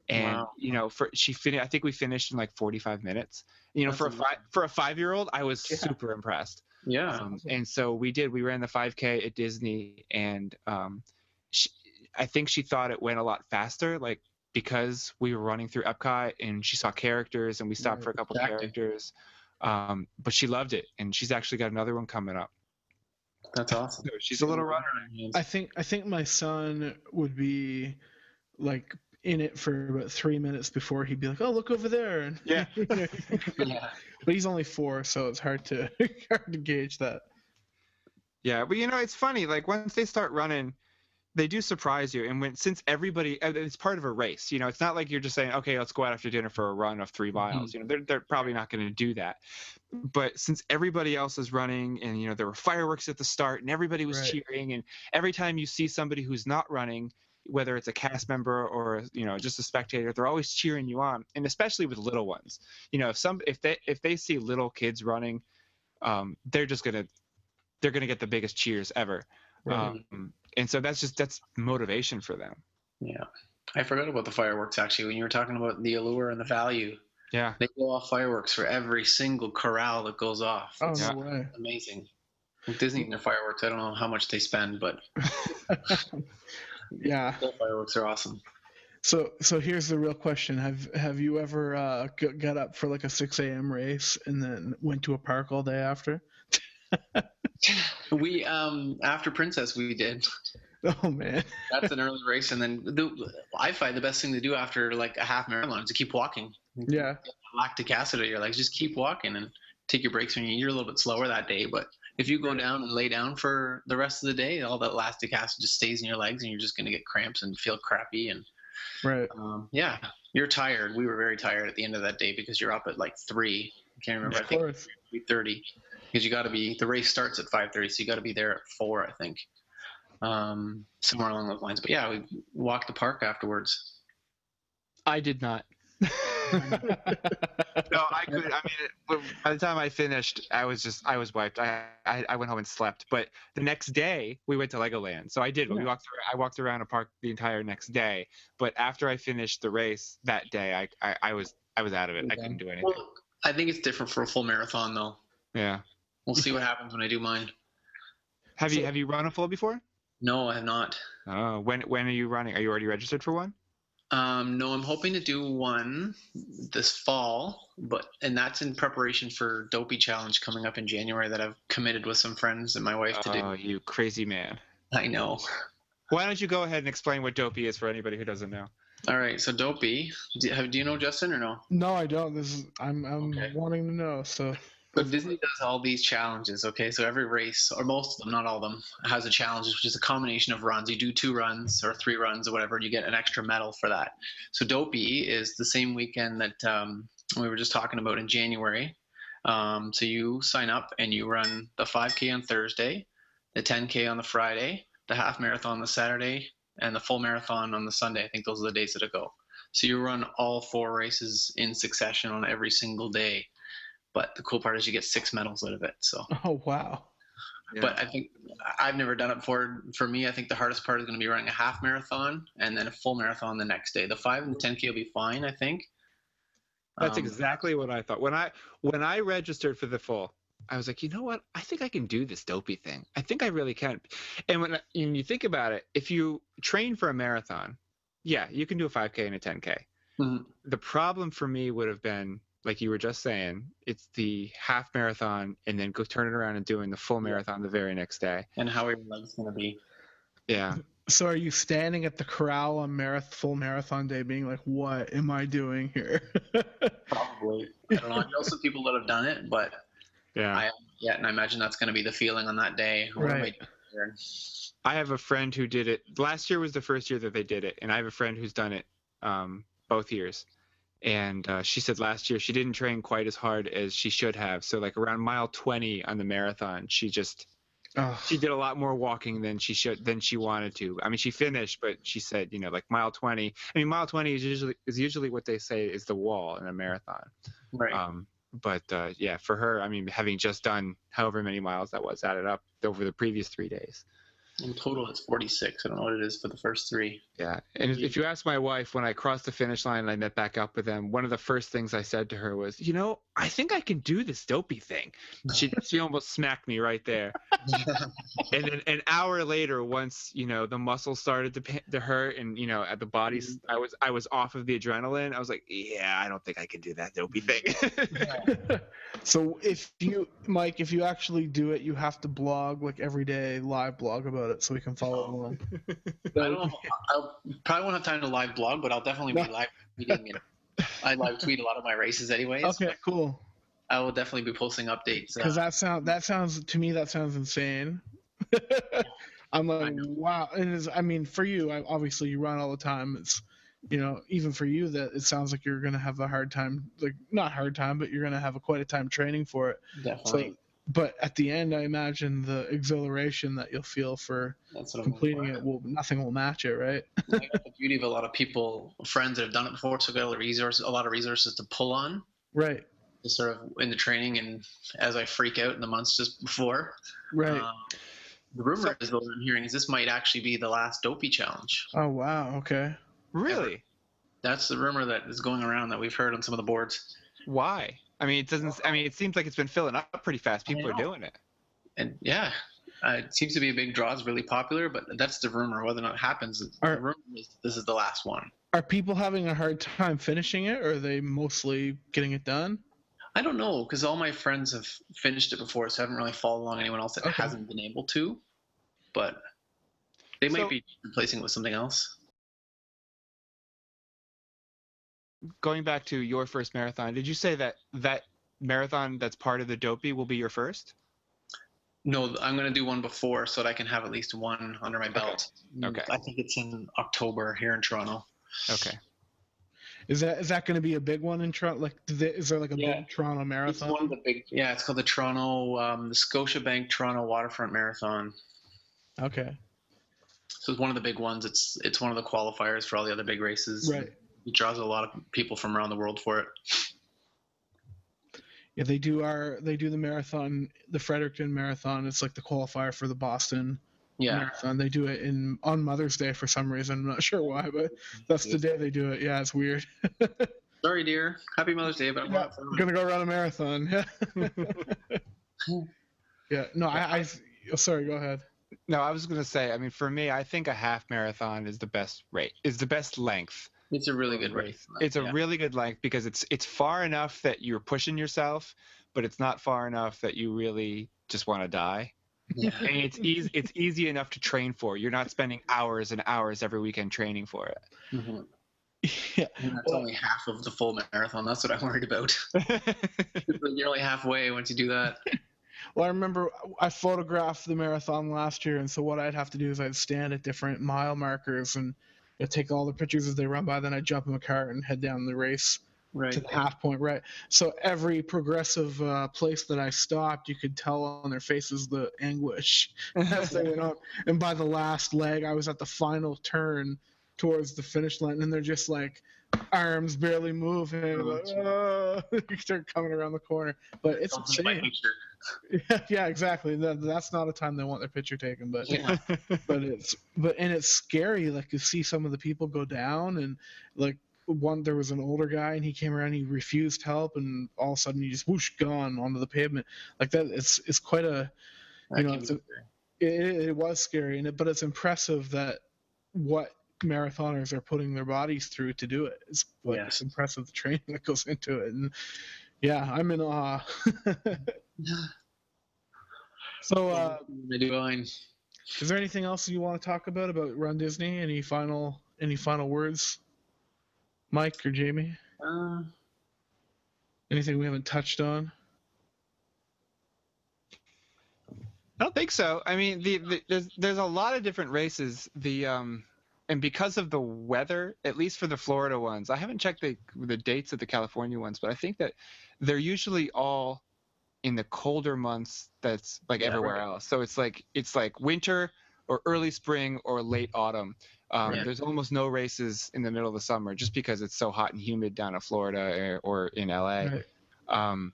and Wow. you know for she finished. I think we finished in like 45 minutes. You know That's for a five for a five year old, I was Yeah. super impressed. Yeah. Um, and so we did. We ran the 5K at Disney, and um, she, I think she thought it went a lot faster, like because we were running through Epcot and she saw characters, and we stopped Right, for a couple exactly. characters. Um, but she loved it, and she's actually got another one coming up. That's awesome. So she's a little runner. I think I think my son would be like in it for about three minutes before he'd be like, "Oh, look over there." Yeah. Yeah. but he's only four, so it's hard to hard to gauge that. Yeah, but you know, it's funny. Like once they start running, they do surprise you. And when since everybody, it's part of a race. You know, it's not like you're just saying, okay, let's go out after dinner for a run of three miles. Mm-hmm. You know, they're they're probably not going to do that. But since everybody else is running, and you know, there were fireworks at the start, and everybody was Right. cheering, and every time you see somebody who's not running. Whether it's a cast member or you know just a spectator, they're always cheering you on, and especially with little ones. You know, if some if they if they see little kids running, um, they're just gonna they're gonna get the biggest cheers ever. Right. Um, and so that's just that's motivation for them. Yeah. I forgot about the fireworks actually when you were talking about the allure and the value. Yeah. They go off fireworks for every single corral that goes off. Oh It's Yeah. no amazing. Disney and their fireworks, I don't know how much they spend, but Yeah. their fireworks are awesome. So so here's the real question: Have have you ever uh, g- got up for like a 6 a.m. race and then went to a park all day after? We um after Princess we did. Oh man. That's an early race, and then the, I find the best thing to do after like a half marathon is to keep walking. Yeah. Lactic acid, you're like just keep walking and take your breaks when you're a little bit slower that day. But if you go down and lay down for the rest of the day, all that lactic acid just stays in your legs, and you're just gonna get cramps and feel crappy. And Right. um, yeah, you're tired. We were very tired at the end of that day because you're up at like three. I can't remember. I Of think course. three thirty because you got to be the race starts at five thirty, so you got to be there at four, I think, um, somewhere along those lines. But yeah, we walked the park afterwards. I did not. no, I could. I mean, by the time I finished, I was just I was wiped. I, I I went home and slept. But the next day, we went to Legoland. So I did. We walked. Around, I walked around a park the entire next day. But after I finished the race that day, I I, I was I was out of it. I couldn't do anything. Well, I think it's different for a full marathon though. Yeah. We'll see what happens when I do mine. Have you have you run a full before? No, I have not. Oh, when when are you running? Are you already registered for one? Um, no, I'm hoping to do one this fall, but and that's in preparation for Dopey Challenge coming up in January that I've committed with some friends and my wife to do. Oh, you crazy man. I know. Why don't you go ahead and explain what dopey is for anybody who doesn't know? All right, so Dopey, do, have, do you know Justin or no? No, I don't. This is I'm I'm Okay. wanting to know. So So Disney does all these challenges, okay? So every race, or most of them, not all of them, has a challenge, which is a combination of runs. You do two runs or three runs or whatever, and you get an extra medal for that. So Dopey is the same weekend that um, we were just talking about in January. Um, so you sign up and you run the 5K on Thursday, the 10K on the Friday, the half marathon on the Saturday, and the full marathon on the Sunday. I think those are the days that it go. So you run all four races in succession on every single day. But the cool part is you get six medals out of it. So, Oh wow. Yeah. but I think I've never done it before. For me, I think the hardest part is going to be running a half marathon and then a full marathon the next day. The five and the 10K will be fine, I think. That's Um, exactly what I thought. When I when I registered for the full, I was like, you know what? I think I can do this dopey thing. I think I really can. And when, when you think about it, if you train for a marathon, yeah, you can do a 5K and a 10K. Mhm. The problem for me would have been, like you were just saying, it's the half marathon and then go turn it around and doing the full marathon the very next day. and how are your leg's going to be. Yeah. So are you standing at the corral on marath- full marathon day, being like, "What am I doing here?" Probably. I don't know. I know some people that have done it, but Yeah. I yeah, and I imagine that's going to be the feeling on that day. I Right. I have a friend who did it. Last year was the first year that they did it, and I have a friend who's done it um, both years. And uh, she said last year she didn't train quite as hard as she should have. So like around mile 20 on the marathon, she just oh, she did a lot more walking than she should than she wanted to. I mean, she finished, but she said, you know, like mile 20. I mean, mile 20 is usually is usually what they say is the wall in a marathon. Right. Um, but uh, yeah, for her, I mean, having just done however many miles that was added up over the previous three days. In total, it's 46. I don't know what it is for the first three. Yeah, and if you ask my wife when I crossed the finish line and I met back up with them, one of the first things I said to her was, "You know, I think I can do this dopey thing." She she almost smacked me right there. and then an hour later, once you know the muscles started to to hurt, and you know at the body, mm-hmm. I was I was off of the adrenaline. I was like, "Yeah, I don't think I can do that dopey thing." so if you, Mike, if you actually do it, you have to blog like every day, live blog about it, so we can follow Oh. along. I don't. I'll probably won't have time to live blog, but I'll definitely be live tweeting. And I live tweet a lot of my races, anyways. Okay, cool. I will definitely be posting updates. Because Uh, that sound that sounds to me that sounds insane. I'm like, wow. And it's, I mean, for you, I, obviously you run all the time. It's, you know, even for you, that it sounds like you're gonna have a hard time, like not hard time, but you're gonna have a quite a time training for it. definitely. So, but at the end, I imagine the exhilaration that you'll feel for That's what I'm completing it will nothing will match it, right? for. I the beauty of a lot of people, friends that have done it before, so I've got a lot of resources, a lot of resources to pull on, right, just sort of in the training and as I freak out in the months just before. right. Um, the rumor is, though, I'm hearing is this might actually be the last dopey challenge. oh wow. Okay. really? That's the rumor that is going around that we've heard on some of the boards. Why? I mean, it doesn't. I mean, it seems like it's been filling up pretty fast. People are doing it. And yeah, uh, it seems to be a big draw. It's really popular, but that's the rumor. Whether or not it happens, Are- the rumor is this is the last one. Are people having a hard time finishing it, or are they mostly getting it done? I don't know because all my friends have finished it before, so I haven't really followed along anyone else that Okay. hasn't been able to. But they might So- be replacing it with something else. Going back to your first marathon, did you say that that marathon that's part of the dopey will be your first? No, I'm going to do one before so that I can have at least one under my belt. Okay. I think it's in October here in Toronto. Okay. Is that is that going to be a big one in Toronto? Like, do they, is there like a Yeah. big Toronto marathon? It's marathon? one of the big, yeah. It's called the Toronto, um, the Scotiabank Toronto Waterfront Marathon. Okay, So it's one of the big ones. It's it's one of the qualifiers for all the other big races. right. It draws a lot of people from around the world for it. Yeah, they do our they do the marathon, the Fredericton Marathon. It's like the qualifier for the Boston Yeah. Marathon. They do it in on Mother's Day for some reason. I'm not sure why, but that's the day they do it. Yeah, it's weird. Sorry, dear. Happy Mother's Day, but I'm Yeah, not gonna go run a marathon. Yeah. yeah. No, I, I. oh, Sorry. Go ahead. No, I was gonna say. I mean, for me, I think a half marathon is the best rate. Is the best length. It's a really good race. It's a Yeah. really good length because it's it's far enough that you're pushing yourself, but it's not far enough that you really just want to die. Yeah. And it's easy. It's easy enough to train for. You're not spending hours and hours every weekend training for it. Mhm. Yeah. And that's Well- only half of the full marathon. That's what I'm worried about. You're only halfway once you do that. Well, I remember I photographed the marathon last year, and so what I'd have to do is I'd stand at different mile markers and Take all the pictures as they run by. Then I'd jump in the car and head down the race Right. to the half point. Right. So every progressive uh, place that I stopped, you could tell on their faces the anguish as they went up. And by the last leg, I was at the final turn towards the finish line, and they're just like arms barely moving. Oh, like, geez. "Ah," you start coming around the corner, but it's insane. Yeah, yeah, exactly. That, that's not a time they want their picture taken, but Yeah. but it's but and it's scary. Like to see some of the people go down, and like one there was an older guy, and he came around, he refused help, and all of a sudden he just whoosh gone onto the pavement. Like that, it's it's quite a That You know, it's a- it, it was scary, and it, but it's impressive that what marathoners are putting their bodies through to do it. It's like it's Yes. impressive the training that goes into it, and yeah, I'm in awe. so, uh, I do mine. is there anything else you want to talk about about Run Disney? Any final any final words, Mike or Jamie? Uh, Anything we haven't touched on? I don't think so. I mean, the, the there's there's a lot of different races. The um, and because of the weather, at least for the Florida ones, I haven't checked the the dates of the California ones, but I think that they're usually all in the colder months. That's like Yeah, everywhere right. else. So it's like it's like winter or early spring or late autumn. Um, Yeah. There's almost no races in the middle of the summer just because it's so hot and humid down in Florida or, or in LA. Right. Um,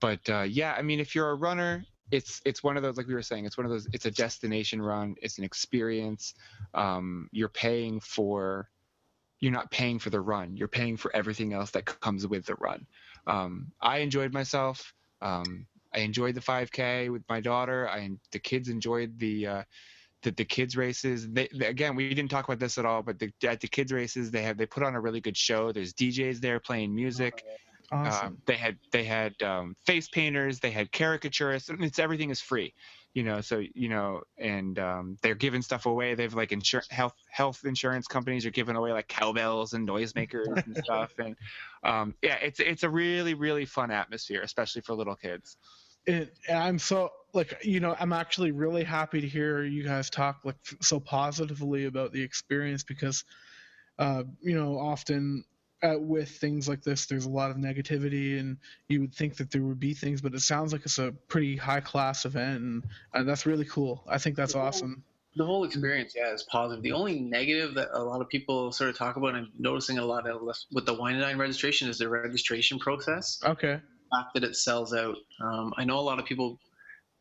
but uh, yeah, I mean, if you're a runner, it's it's one of those like we were saying, it's one of those. It's a destination run. It's an experience. Um, you're paying for. You're not paying for the run. You're paying for everything else that comes with the run. Um, I enjoyed myself. Um, I enjoyed the 5K with my daughter. I the kids enjoyed the. Uh, the, the kids races they, they- again we didn't talk about this at all but the, at the kids races they have they put on a really good show there's djs there playing music Awesome. um, they had they had um, face painters, they had caricaturists. and It's everything is free, you know. So you know, and um, they're giving stuff away. They've like insur- health health insurance companies are giving away like cowbells and noisemakers and stuff. And um, yeah, it's it's a really really fun atmosphere, especially for little kids. it, and I'm so like you know I'm actually really happy to hear you guys talk like so positively about the experience because uh, you know often uh, with things like this there's a lot of negativity and you would think that there would be things but it sounds like it's a pretty high class event and, and that's really cool. I think that's Yeah. awesome. the whole experience, yeah, is positive. The only negative that a lot of people sort of talk about, and I'm noticing a lot of with the wine and dine registration, is the registration process. Okay. The fact that it sells out. Um, I know a lot of people.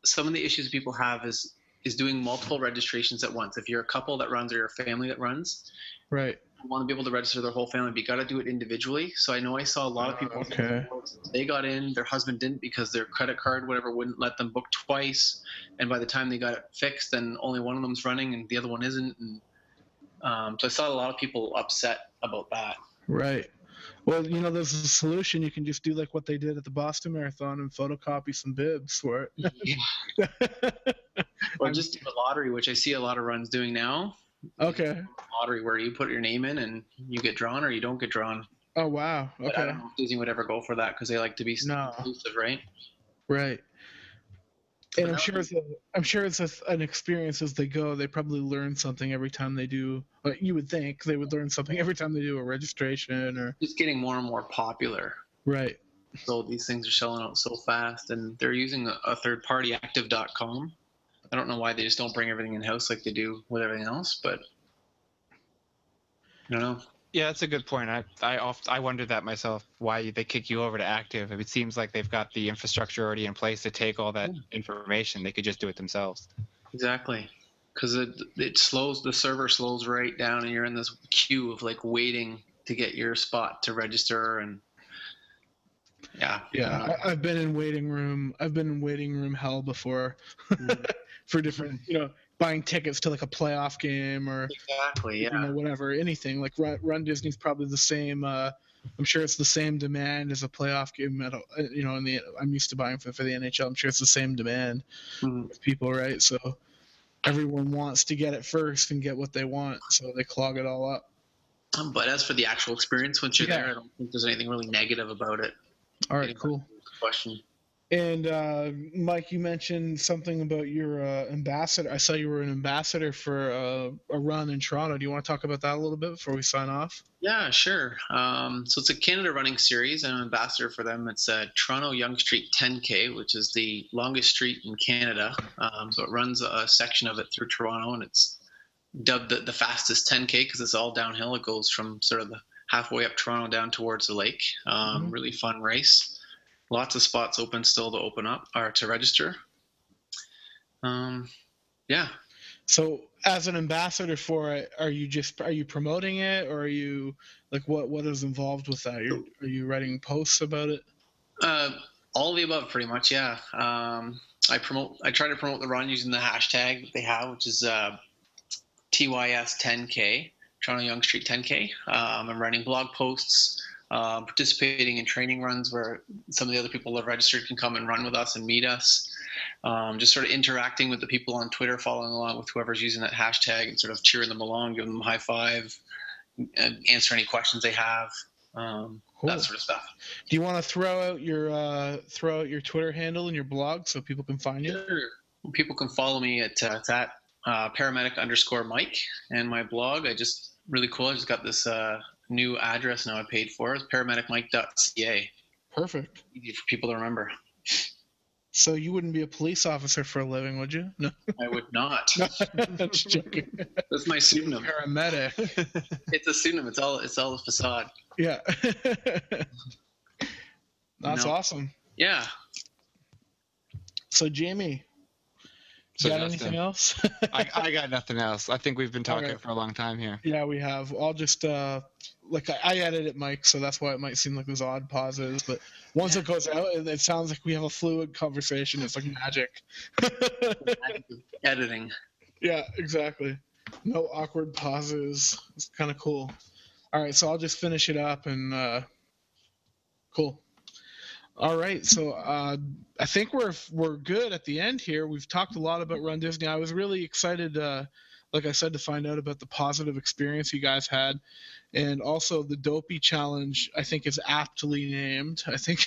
Some of the issues people have is is doing multiple registrations at once. If you're a couple that runs or you're a family that runs, Right. Want to be able to register their whole family, but you got to do it individually. So I know I saw a lot of people. Okay. They got in, their husband didn't because their credit card, whatever, wouldn't let them book twice. And by the time they got it fixed, then only one of them's running and the other one isn't. And um, so I saw a lot of people upset about that. Right. Well, you know, there's a solution. You can just do like what they did at the Boston Marathon and photocopy some bibs for it. or just do a lottery, which I see a lot of runs doing now. Okay. Lottery where you put your name in and you get drawn or you don't get drawn. Oh wow. But I Okay. don't know if Disney would ever go for that because they like to be No. exclusive, right? Right. And I'm sure it's a, I'm sure it's a, an experience as they go. They probably learn something every time they do. Like you would think they would learn something every time they do a registration or It's getting more and more popular. right. So these things are selling out so fast, and they're using a, a third party, Active.com. I don't know why they just don't bring everything in house like they do with everything else, but I don't know. Yeah, that's a good point. I I oft I wonder that myself. Why they kick you over to Active? It seems like they've got the infrastructure already in place to take all that information. They could just do it themselves. Exactly. Because it, it slows, the server slows right down, and you're in this queue of like waiting to get your spot to register. And yeah. Yeah, I, I've been in waiting room. I've been in waiting room hell before Mhm. for different, you know, buying tickets to like a playoff game or Exactly. you Yeah. know whatever, anything. Like Run, Run Disney's probably the same. Uh, I'm sure it's the same demand as a playoff game. At a, you know, in the I'm used to buying for for the NHL. I'm sure it's the same demand. Mhm. with people, right? So everyone wants to get it first and get what they want, so they clog it all up. Um, but as for the actual experience, once you're Yeah. there, I don't think there's anything really negative about it. All right, cool. Question. And uh, Mike, you mentioned something about your uh, ambassador. I saw you were an ambassador for uh, a run in Toronto. Do you want to talk about that a little bit before we sign off? Yeah, sure. Um, so it's a Canada running series. I'm an ambassador for them. It's a Toronto Yonge Street 10K, which is the longest street in Canada. Um, so it runs a section of it through Toronto, and it's dubbed the, the fastest 10K because it's all downhill. It goes from sort of the halfway up Toronto down towards the lake. Um, Mhm. Really fun race. Lots of spots open still to open up or to register. Um, yeah, So, as an ambassador for it, are you just are you promoting it, or are you like what what is involved with that? You're, are you writing posts about it? Uh, all of the above, pretty much. Yeah. Um, I promote. I try to promote the run using the hashtag that they have, which is uh, TYS10K, Toronto Yonge Street 10K. Um, I'm writing blog posts, um, participating in training runs where some of the other people that have registered can come and run with us and meet us. Um, just sort of interacting with the people on Twitter, following along with whoever's using that hashtag, and sort of cheering them along, giving them a high five, answer any questions they have. Um, Cool. That sort of stuff. Do you want to throw out your uh, throw out your Twitter handle and your blog so people can find you? Sure. People can follow me at uh, it's at uh, paramedic underscore Mike and my blog. I just really cool. I just got this uh, new address now. I paid for it's paramedicmike.ca. Perfect. Easy for people to remember. So you wouldn't be a police officer for a living, would you? No, I would not. that's joking. That's my pseudonym. Paramedic. It's a pseudonym. It's all it's all a facade. Yeah. That's No. awesome. Yeah. So Jamie, So got Justin, anything else? I, I got nothing else. I think we've been talking Alright. for a long time here. yeah, we have. I'll just uh like I, I edited Mike, so that's why it might seem like there's odd pauses. But once it goes out, it, it sounds like we have a fluid conversation. It's like magic. Editing. yeah, exactly. No awkward pauses. It's kind of cool. All right, so I'll just finish it up and uh cool. All right, so uh, I think we're we're good at the end here. We've talked a lot about Run Disney. I was really excited, uh, like I said, to find out about the positive experience you guys had, and also the Dopey Challenge. I think is aptly named. I think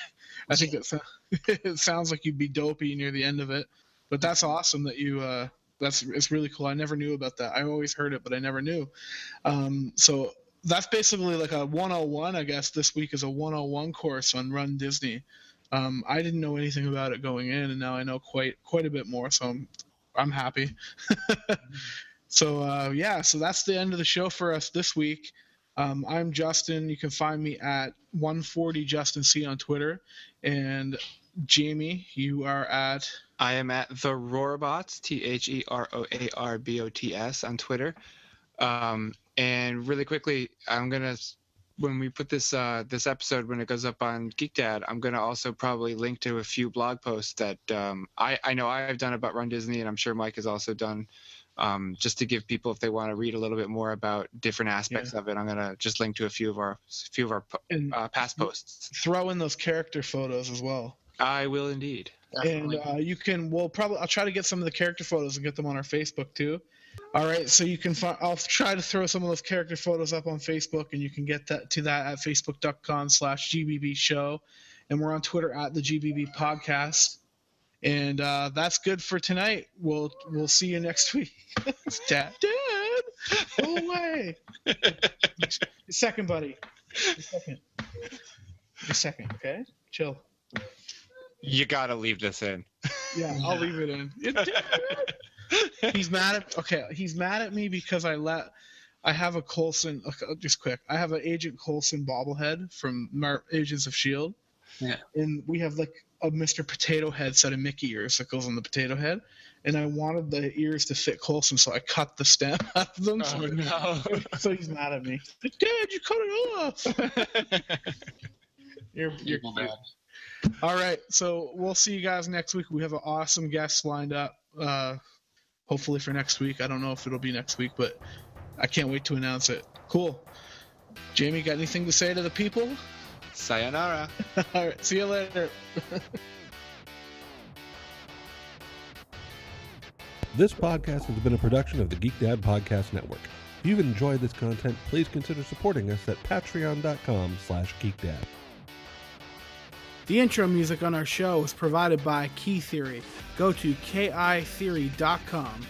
I think it, it sounds like you'd be dopey near the end of it, but that's awesome that you. Uh, that's it's really cool. I never knew about that. I always heard it, but I never knew. Um, so that's basically like a 101 i guess this week is a 101 course on run disney. Um, i didn't know anything about it going in and now i know quite quite a bit more so i'm i'm happy. So uh, yeah so that's the end of the show for us this week. Um, i'm justin. You can find me at 140 justin c on twitter. And jamie you are at? I am at the Roarbots, T H E R O A R B O T S on Twitter. Um, and really quickly, I'm gonna when we put this uh, this episode when it goes up on Geek Dad, I'm gonna also probably link to a few blog posts that um, I I know I've done about Run Disney, and I'm sure Mike has also done. Um, just to give people, if they want to read a little bit more about different aspects of it, I'm gonna just link to a few of our few of our po- uh, past posts. throw in those character photos as well I will indeed. and uh, you can we'll probably i'll try to get some of the character photos and get them on our facebook too all right so you can find i'll try to throw some of those character photos up on facebook and you can get that to that at facebook.com slash gbb show. And we're on twitter at the gbb podcast. And uh, that's good for tonight. We'll we'll see you next week. Dad. Dad! Go away. A second buddy. A second. A second okay? Chill. You gotta leave this in. yeah i'll leave it in. It did. He's mad at okay he's mad at me because i let i have a Coulson just quick i have an agent Coulson bobblehead from Mar- agents of shield Yeah. and we have like a mr potato head set of mickey ears that goes on the potato head and i wanted the ears to fit Coulson so i cut the stem out of them so, Oh no. so he's mad at me like, dad you cut it off you're, you're dad. All right, so we'll see you guys next week. We have an awesome guest lined up. Uh, hopefully for next week. I don't know if it'll be next week, but I can't wait to announce it. Cool. Jamie, got anything to say to the people? Sayonara. All right, see you later. This podcast has been a production of the Geek Dad Podcast Network. If you've enjoyed this content, please consider supporting us at patreon.com slash geekdad. The intro music on our show is provided by Key Theory. Go to keytheory.com